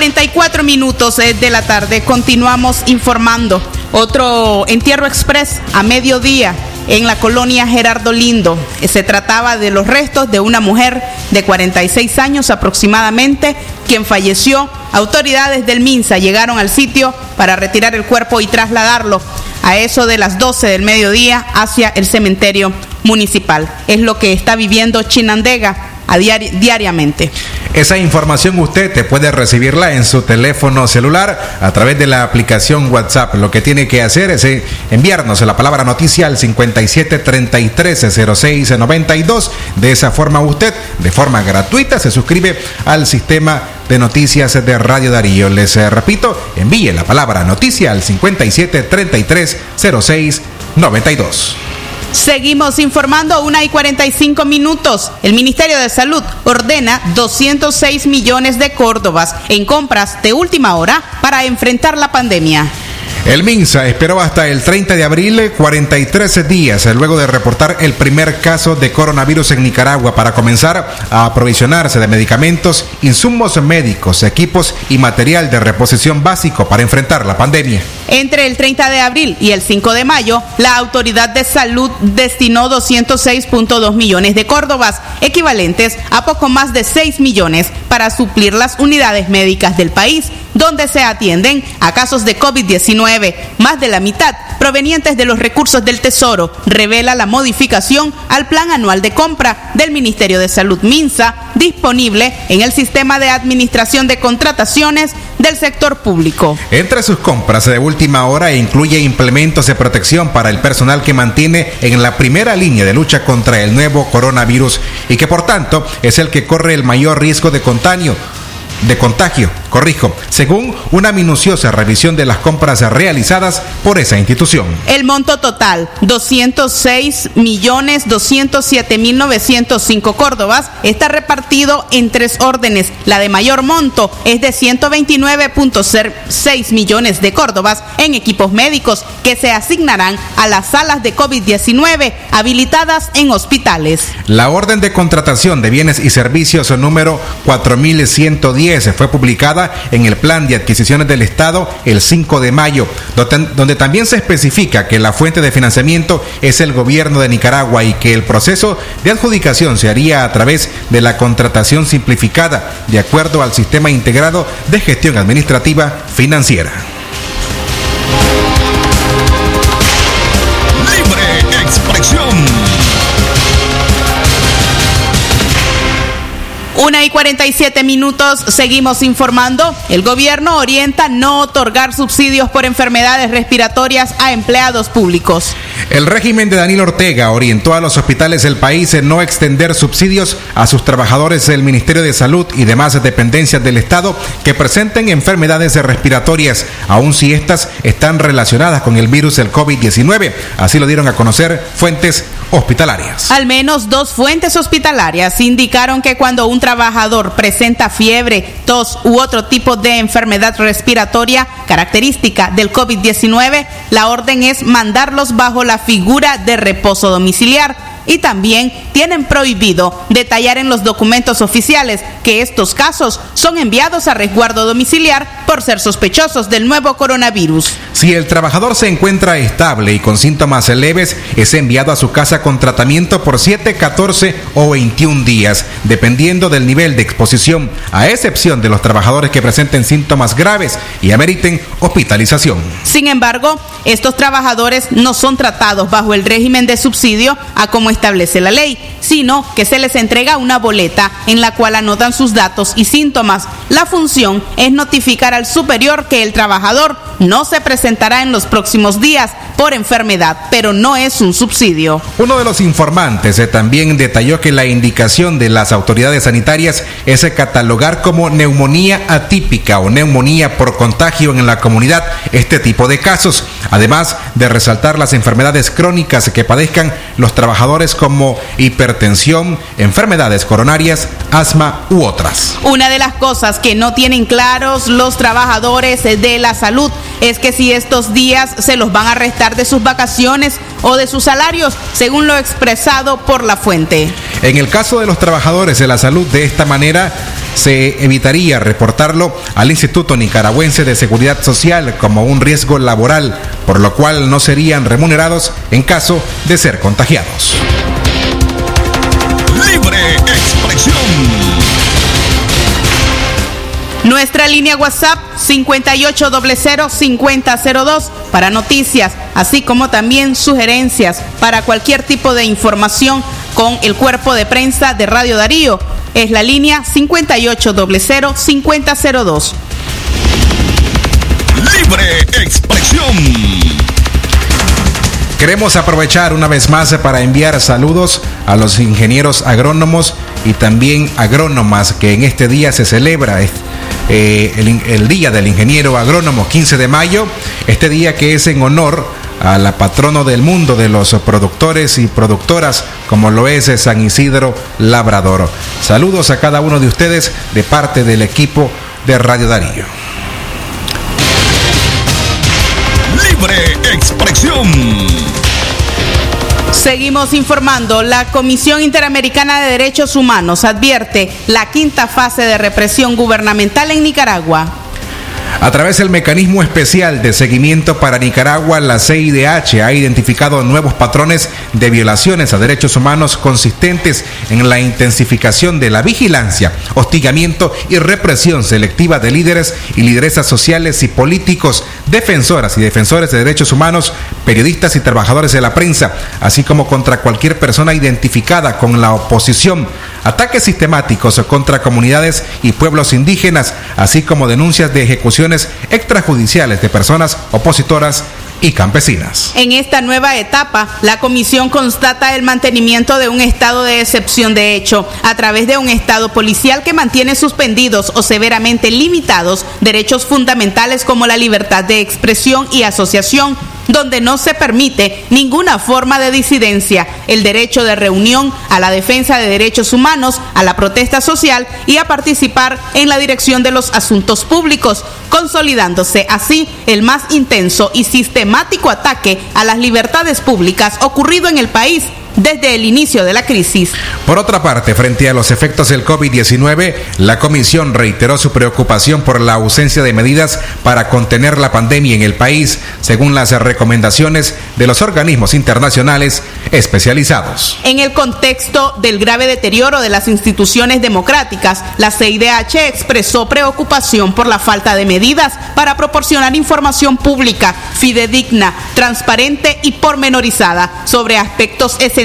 44 minutos eh, de la tarde. Continuamos informando. Otro entierro express a mediodía en la colonia Gerardo Lindo. Eh, Se trataba de los restos de una mujer de 46 años aproximadamente, quien falleció. Autoridades del MINSA llegaron al sitio para retirar el cuerpo y trasladarlo a eso de las 12 del mediodía hacia el cementerio municipal. Es lo que está viviendo Chinandega a diari- diariamente. Esa información usted te puede recibirla en su teléfono celular a través de la aplicación WhatsApp. Lo que tiene que hacer es eh, enviarnos la palabra noticia al 57330692. De esa forma usted, de forma gratuita, se suscribe al sistema de noticias de Radio Darío. Les eh, repito, envíe la palabra noticia al 57330692. Seguimos informando una y 45 minutos. El Ministerio de Salud ordena 206 millones de córdobas en compras de última hora para enfrentar la pandemia. El MINSA esperó hasta el 30 de abril 43 días eh, luego de reportar el primer caso de coronavirus en Nicaragua para comenzar a aprovisionarse de medicamentos, insumos médicos, equipos y material de reposición básico para enfrentar la pandemia. Entre el 30 de abril y el 5 de mayo, la Autoridad de Salud destinó 206.2 millones de córdobas, equivalentes a poco más de 6 millones, para suplir las unidades médicas del país, donde se atienden a casos de COVID-19. Más de la mitad provenientes de los recursos del Tesoro, revela la modificación al Plan Anual de Compra del Ministerio de Salud MINSA, disponible en el Sistema de Administración de Contrataciones del Sector Público. Entre sus compras de última hora incluye implementos de protección para el personal que mantiene en la primera línea de lucha contra el nuevo coronavirus y que por tanto es el que corre el mayor riesgo de contagio de contagio, corrijo, según una minuciosa revisión de las compras realizadas por esa institución. El monto total, 206 millones 207 mil 905 córdobas, está repartido en tres órdenes. La de mayor monto es de 129.6 millones de córdobas en equipos médicos que se asignarán a las salas de COVID-19 habilitadas en hospitales. La orden de contratación de bienes y servicios número 4110 fue publicada en el Plan de Adquisiciones del Estado el 5 de mayo, donde, donde también se especifica que la fuente de financiamiento es el gobierno de Nicaragua y que el proceso de adjudicación se haría a través de la contratación simplificada, de acuerdo al sistema integrado de gestión administrativa financiera. Una y 47 minutos, seguimos informando. El gobierno orienta no otorgar subsidios por enfermedades respiratorias a empleados públicos. El régimen de Daniel Ortega orientó a los hospitales del país en no extender subsidios a sus trabajadores del Ministerio de Salud y demás dependencias del Estado que presenten enfermedades respiratorias, aun si estas están relacionadas con el virus del COVID-19. Así lo dieron a conocer fuentes hospitalarias. Al menos dos fuentes hospitalarias indicaron que cuando un trabajador presenta fiebre, tos u otro tipo de enfermedad respiratoria característica del COVID-19, la orden es mandarlos bajo la figura de reposo domiciliar y también tienen prohibido detallar en los documentos oficiales que estos casos son enviados a resguardo domiciliar por ser sospechosos del nuevo coronavirus. Si el trabajador se encuentra estable y con síntomas leves, es enviado a su casa con tratamiento por 7, 14 o 21 días, dependiendo del nivel de exposición, a excepción de los trabajadores que presenten síntomas graves y ameriten hospitalización. Sin embargo, estos trabajadores no son tratados bajo el régimen de subsidio a como establece la ley, sino que se les entrega una boleta en la cual anotan sus datos y síntomas. La función es notificar al superior que el trabajador no se presentará en los próximos días por enfermedad, pero no es un subsidio. Uno de los informantes eh, también detalló que la indicación de las autoridades sanitarias es eh, catalogar como neumonía atípica o neumonía por contagio en la comunidad este tipo de casos, además de resaltar las enfermedades crónicas que padezcan los trabajadores como hipertensión, enfermedades coronarias, asma u otras. Una de las cosas que no tienen claros los trabajadores de la salud es que si estos días se los van a restar de sus vacaciones o de sus salarios, según lo expresado por la fuente. En el caso de los trabajadores de la salud, de esta manera se evitaría reportarlo al Instituto Nicaragüense de Seguridad Social como un riesgo laboral, por lo cual no serían remunerados en caso de ser contagiados. Libre expresión. Nuestra línea WhatsApp 5800-5002 para noticias, así como también sugerencias para cualquier tipo de información con el cuerpo de prensa de Radio Darío. Es la línea 5800-5002. Libre expresión. Queremos aprovechar una vez más para enviar saludos a los ingenieros agrónomos y también agrónomas que en este día se celebra eh, el, el Día del Ingeniero Agrónomo 15 de mayo, este día que es en honor a la patrono del mundo de los productores y productoras como lo es San Isidro Labrador. Saludos a cada uno de ustedes de parte del equipo de Radio Darío. Libre expresión. Seguimos informando. La Comisión Interamericana de Derechos Humanos advierte la quinta fase de represión gubernamental en Nicaragua. A través del mecanismo especial de seguimiento para Nicaragua, la CIDH ha identificado nuevos patrones de violaciones a derechos humanos consistentes en la intensificación de la vigilancia, hostigamiento y represión selectiva de líderes y lideresas sociales y políticos, defensoras y defensores de derechos humanos, periodistas y trabajadores de la prensa, así como contra cualquier persona identificada con la oposición, ataques sistemáticos contra comunidades y pueblos indígenas, así como denuncias de ejecuciones extrajudiciales de personas opositoras y campesinas. En esta nueva etapa, la comisión constata el mantenimiento de un estado de excepción de hecho a través de un estado policial que mantiene suspendidos o severamente limitados derechos fundamentales como la libertad de expresión y asociación donde no se permite ninguna forma de disidencia, el derecho de reunión, a la defensa de derechos humanos, a la protesta social y a participar en la dirección de los asuntos públicos, consolidándose así el más intenso y sistemático ataque a las libertades públicas ocurrido en el país desde el inicio de la crisis. Por otra parte, frente a los efectos del COVID-19, la Comisión reiteró su preocupación por la ausencia de medidas para contener la pandemia en el país, según las recomendaciones de los organismos internacionales especializados. En el contexto del grave deterioro de las instituciones democráticas, la CIDH expresó preocupación por la falta de medidas para proporcionar información pública, fidedigna, transparente y pormenorizada sobre aspectos esenciales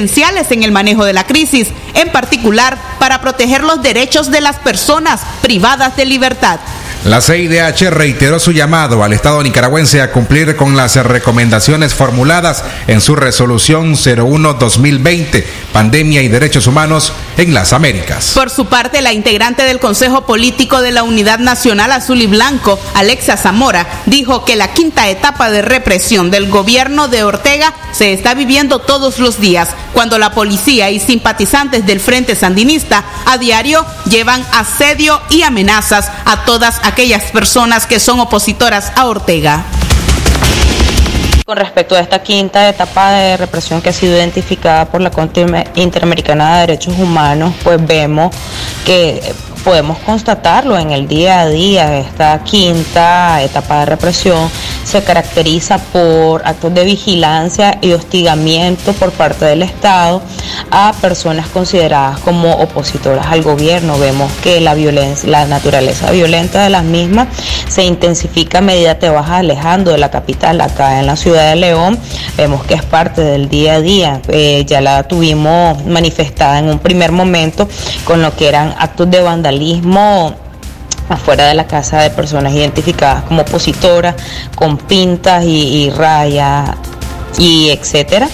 en el manejo de la crisis, en particular para proteger los derechos de las personas privadas de libertad. La CIDH reiteró su llamado al Estado nicaragüense a cumplir con las recomendaciones formuladas en su resolución 01-2020, Pandemia y Derechos Humanos en las Américas. Por su parte, la integrante del Consejo Político de la Unidad Nacional Azul y Blanco, Alexa Zamora, dijo que la quinta etapa de represión del gobierno de Ortega se está viviendo todos los días, cuando la policía y simpatizantes del Frente Sandinista a diario llevan asedio y amenazas a todas aquellas personas que son opositoras a Ortega. Con respecto a esta quinta etapa de represión que ha sido identificada por la Corte Interamericana de Derechos Humanos, pues vemos que podemos constatarlo en el día a día. Esta quinta etapa de represión se caracteriza por actos de vigilancia y hostigamiento por parte del Estado a personas consideradas como opositoras al gobierno. Vemos que la violencia, la naturaleza violenta de las mismas se intensifica a medida que vas alejando de la capital, acá en la ciudad de León. Vemos que es parte del día a día. Eh, ya la tuvimos manifestada en un primer momento con lo que eran actos de vandalismo afuera de la casa de personas identificadas como opositoras, con pintas y, y rayas y etcétera.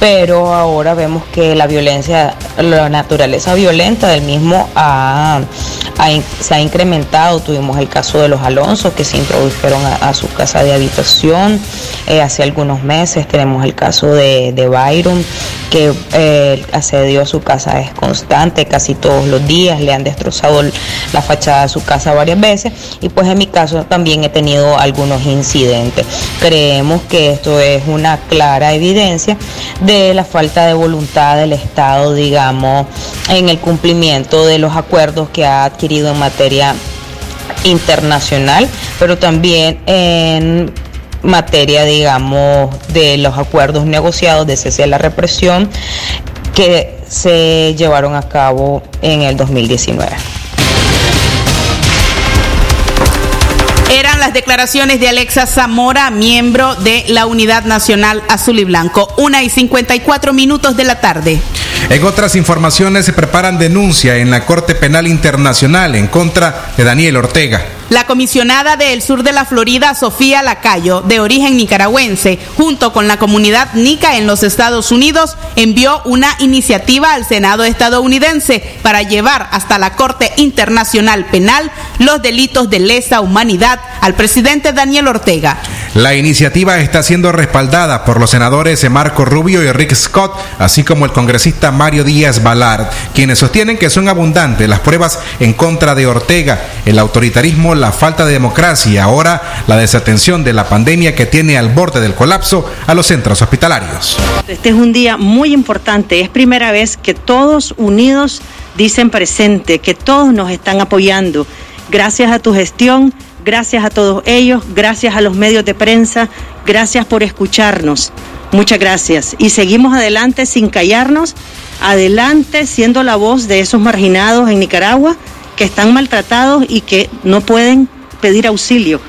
Pero ahora vemos que la violencia, la naturaleza violenta del mismo ha, ha se ha incrementado. Tuvimos el caso de los Alonso que se introdujeron a, su casa de habitación eh, hace algunos meses. Tenemos el caso de, de Byron que eh, el asedio a su casa es constante, casi todos los días. Le han destrozado la fachada de su casa varias veces. Y pues en mi caso también he tenido algunos incidentes. Creemos que esto es una clara evidencia de la falta de voluntad del Estado, digamos, en el cumplimiento de los acuerdos que ha adquirido en materia internacional, pero también en materia, digamos, de los acuerdos negociados de cese a la represión que se llevaron a cabo en el 2019. Las declaraciones de Alexa Zamora, miembro de la Unidad Nacional Azul y Blanco. Una y 54 minutos de la tarde. En otras informaciones se preparan denuncia en la Corte Penal Internacional en contra de Daniel Ortega. La comisionada del sur de la Florida, Sofía Lacayo, de origen nicaragüense, junto con la comunidad nica en los Estados Unidos, envió una iniciativa al Senado estadounidense para llevar hasta la Corte Internacional Penal los delitos de lesa humanidad al presidente Daniel Ortega. La iniciativa está siendo respaldada por los senadores Marco Rubio y Rick Scott, así como el congresista Mario Díaz Balart, quienes sostienen que son abundantes las pruebas en contra de Ortega, el autoritarismo, la falta de democracia ahora la desatención de la pandemia que tiene al borde del colapso a los centros hospitalarios. Este es un día muy importante. Es primera vez que todos unidos dicen presente, que todos nos están apoyando. Gracias a tu gestión, gracias a todos ellos, gracias a los medios de prensa, gracias por escucharnos. Muchas gracias. Y seguimos adelante sin callarnos, adelante siendo la voz de esos marginados en Nicaragua que están maltratados y que no pueden pedir auxilio.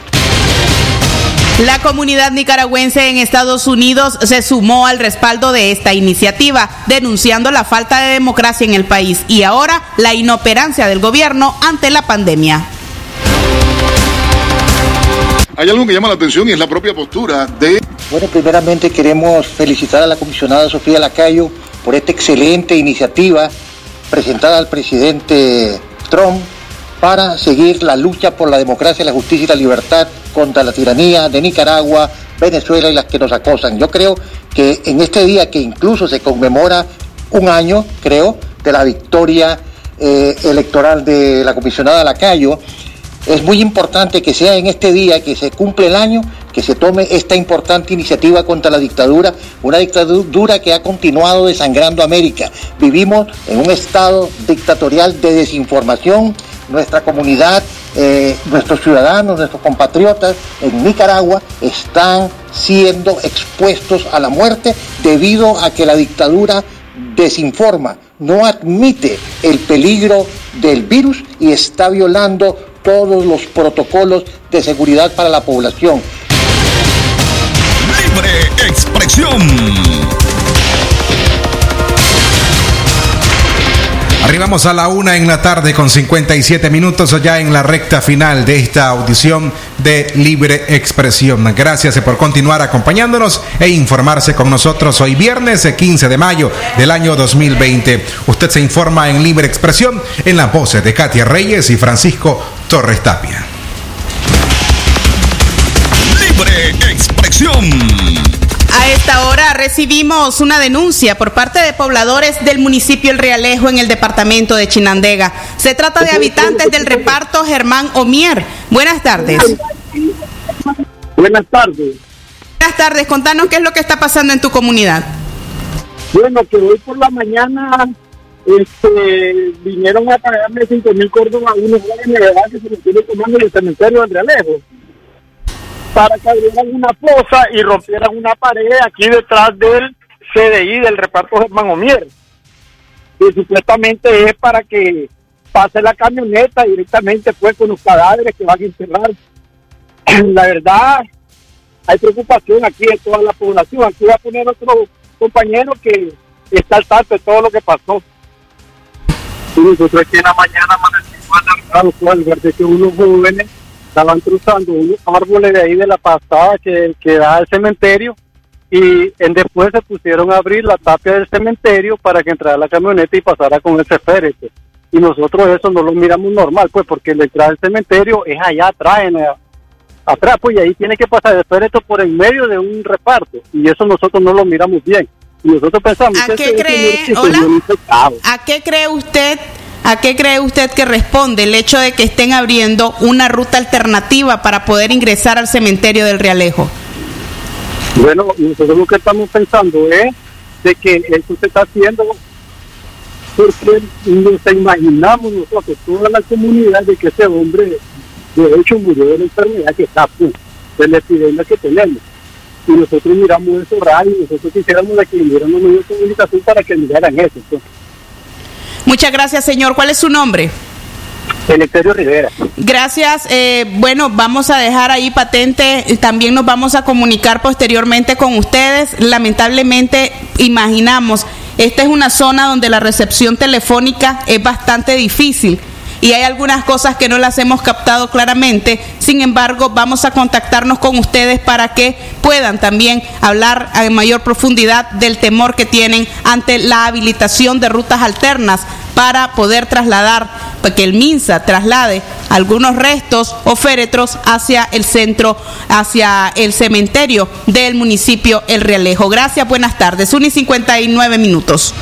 La comunidad nicaragüense en Estados Unidos se sumó al respaldo de esta iniciativa, denunciando la falta de democracia en el país y ahora la inoperancia del gobierno ante la pandemia. Hay algo que llama la atención y es la propia postura de... Bueno, primeramente queremos felicitar a la comisionada Sofía Lacayo por esta excelente iniciativa presentada al presidente Trump para seguir la lucha por la democracia, la justicia y la libertad contra la tiranía de Nicaragua, Venezuela y las que nos acosan. Yo creo que en este día que incluso se conmemora un año, creo, de la victoria eh, electoral de la comisionada Lacayo, es muy importante que sea en este día que se cumple el año, que se tome esta importante iniciativa contra la dictadura, una dictadura que ha continuado desangrando América. Vivimos en un estado dictatorial de desinformación. Nuestra comunidad, eh, nuestros ciudadanos, nuestros compatriotas en Nicaragua están siendo expuestos a la muerte debido a que la dictadura desinforma, no admite el peligro del virus y está violando todos los protocolos de seguridad para la población. Libre expresión. Arribamos a la una en la tarde con 57 minutos ya en la recta final de esta audición de Libre Expresión. Gracias por continuar acompañándonos e informarse con nosotros hoy viernes 15 de mayo del año 2020. Usted se informa en Libre Expresión en las voces de Katia Reyes y Francisco Torres Tapia. Libre expresión. A esta hora recibimos una denuncia por parte de pobladores del municipio El Realejo en el departamento de Chinandega. Se trata de habitantes del reparto Germán Omier. Buenas tardes. Buenas tardes. Buenas tardes, contanos qué es lo que está pasando en tu comunidad. Bueno, que hoy por la mañana este, vinieron a pagarme 5 mil córdobas a unos jóvenes de edad que se lo tienen tomando en el cementerio de Alejo para que abrieran una fosa y rompieran una pared aquí detrás del CDI del reparto Germán Omier. Y supuestamente es para que pase la camioneta directamente pues con los cadáveres que van a enterrar. La verdad, hay preocupación aquí en toda la población. Aquí voy a poner otro compañero que está al tanto de todo lo que pasó. Y nosotros aquí en la mañana amanecimos alarmados con de que unos jóvenes estaban cruzando unos árboles de ahí de la pasada que, que da al cementerio y en después se pusieron a abrir la tapia del cementerio para que entrara la camioneta y pasara con ese féretro. Y nosotros eso no lo miramos normal, pues porque la entrada del cementerio es allá atrás, en la- atrás, pues y ahí tiene que pasar el féretro por en medio de un reparto. Y eso nosotros no lo miramos bien. Y nosotros pensamos ¿A que qué cree? Hola. ¿A qué cree usted? ¿A qué cree usted que responde el hecho de que estén abriendo una ruta alternativa para poder ingresar al cementerio del Realejo? Bueno, nosotros lo que estamos pensando es de que eso se está haciendo porque nos imaginamos nosotros, toda la comunidad, de que ese hombre de hecho murió de la enfermedad que está pues, de la epidemia que tenemos. Y nosotros miramos eso raro y nosotros quisiéramos que vinieran los medios de comunicación para que miraran eso. Pues. Muchas gracias, señor. ¿Cuál es su nombre? Eleuterio Rivera. Gracias. eh, bueno, vamos a dejar ahí patente. También nos vamos a comunicar posteriormente con ustedes. Lamentablemente, imaginamos, esta es una zona donde la recepción telefónica es bastante difícil. Y hay algunas cosas que no las hemos captado claramente. Sin embargo, vamos a contactarnos con ustedes para que puedan también hablar en mayor profundidad del temor que tienen ante la habilitación de rutas alternas para poder trasladar, para que el MINSA traslade algunos restos o féretros hacia el centro, hacia el cementerio del municipio El Realejo. Gracias, buenas tardes. 1 y 59 minutos.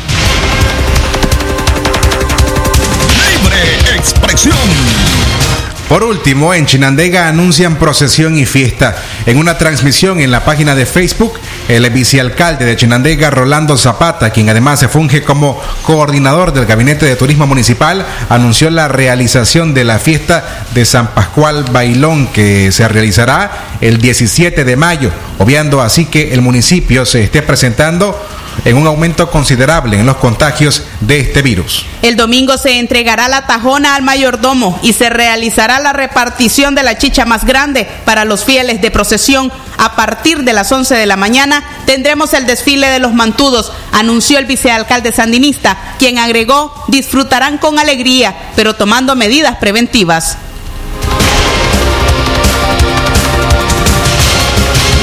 Por último, en Chinandega anuncian procesión y fiesta. En una transmisión en la página de Facebook, el vicealcalde de Chinandega, Rolando Zapata, quien además se funge como coordinador del Gabinete de Turismo Municipal, anunció la realización de la fiesta de San Pascual Bailón, que se realizará el 17 de mayo, obviando así que el municipio se esté presentando en un aumento considerable en los contagios de este virus. El domingo se entregará la tajona al mayordomo y se realizará la repartición de la chicha más grande para los fieles de procesión. A partir de las 11 de la mañana tendremos el desfile de los mantudos, anunció el vicealcalde sandinista, quien agregó disfrutarán con alegría, pero tomando medidas preventivas.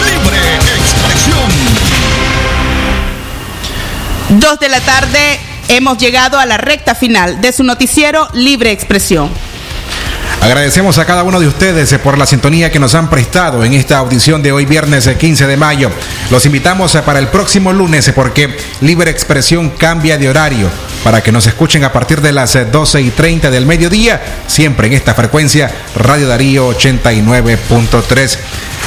Libre expresión. Dos de la tarde hemos llegado a la recta final de su noticiero Libre Expresión. Agradecemos a cada uno de ustedes eh, por la sintonía que nos han prestado en esta audición de hoy viernes eh, 15 de mayo. Los invitamos eh, para el próximo lunes eh, porque Libre Expresión cambia de horario para que nos escuchen a partir de las eh, 12 y 30 del mediodía, siempre en esta frecuencia Radio Darío 89.3.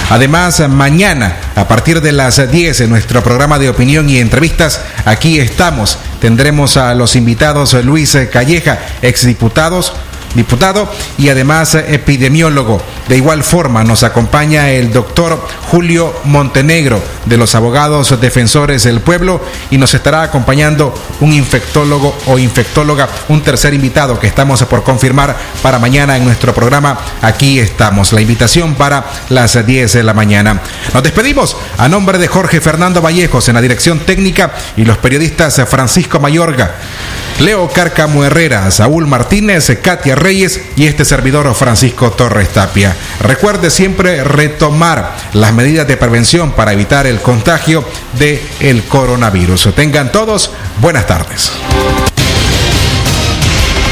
Además, eh, mañana, a partir de las eh, 10, en nuestro programa de opinión y entrevistas, aquí estamos. Tendremos a los invitados eh, Luis eh, Calleja, exdiputados diputado y además eh, epidemiólogo. De igual forma nos acompaña el doctor Julio Montenegro de los abogados defensores del pueblo y nos estará acompañando un infectólogo o infectóloga, un tercer invitado que estamos por confirmar para mañana en nuestro programa. Aquí estamos, la invitación para las 10 de la mañana. Nos despedimos a nombre de Jorge Fernando Vallejos en la dirección técnica y los periodistas Francisco Mayorga. Leo Cárcamo Herrera, Saúl Martínez, Katia Reyes y este servidor Francisco Torres Tapia. Recuerde siempre retomar las medidas de prevención para evitar el contagio de el coronavirus. Tengan todos buenas tardes.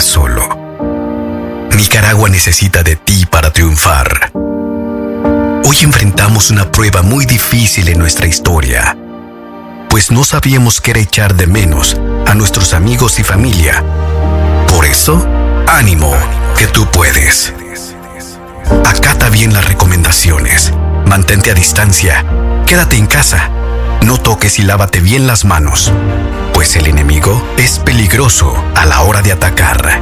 Solo. Nicaragua necesita de ti para triunfar. Hoy enfrentamos una prueba muy difícil en nuestra historia, pues no sabíamos qué era echar de menos a nuestros amigos y familia. Por eso, ánimo, que tú puedes. Acata bien las recomendaciones, mantente a distancia, quédate en casa, no toques y lávate bien las manos, pues el enemigo es peligroso a la hora de atacar.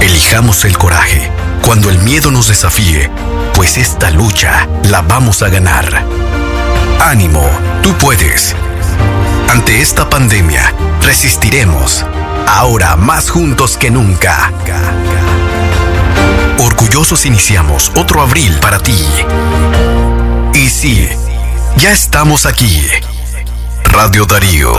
Elijamos el coraje cuando el miedo nos desafíe, pues esta lucha la vamos a ganar. Ánimo, tú puedes. Ante esta pandemia, resistiremos, ahora más juntos que nunca. Orgullosos iniciamos otro abril para ti. Y sí, ya estamos aquí. Radio Darío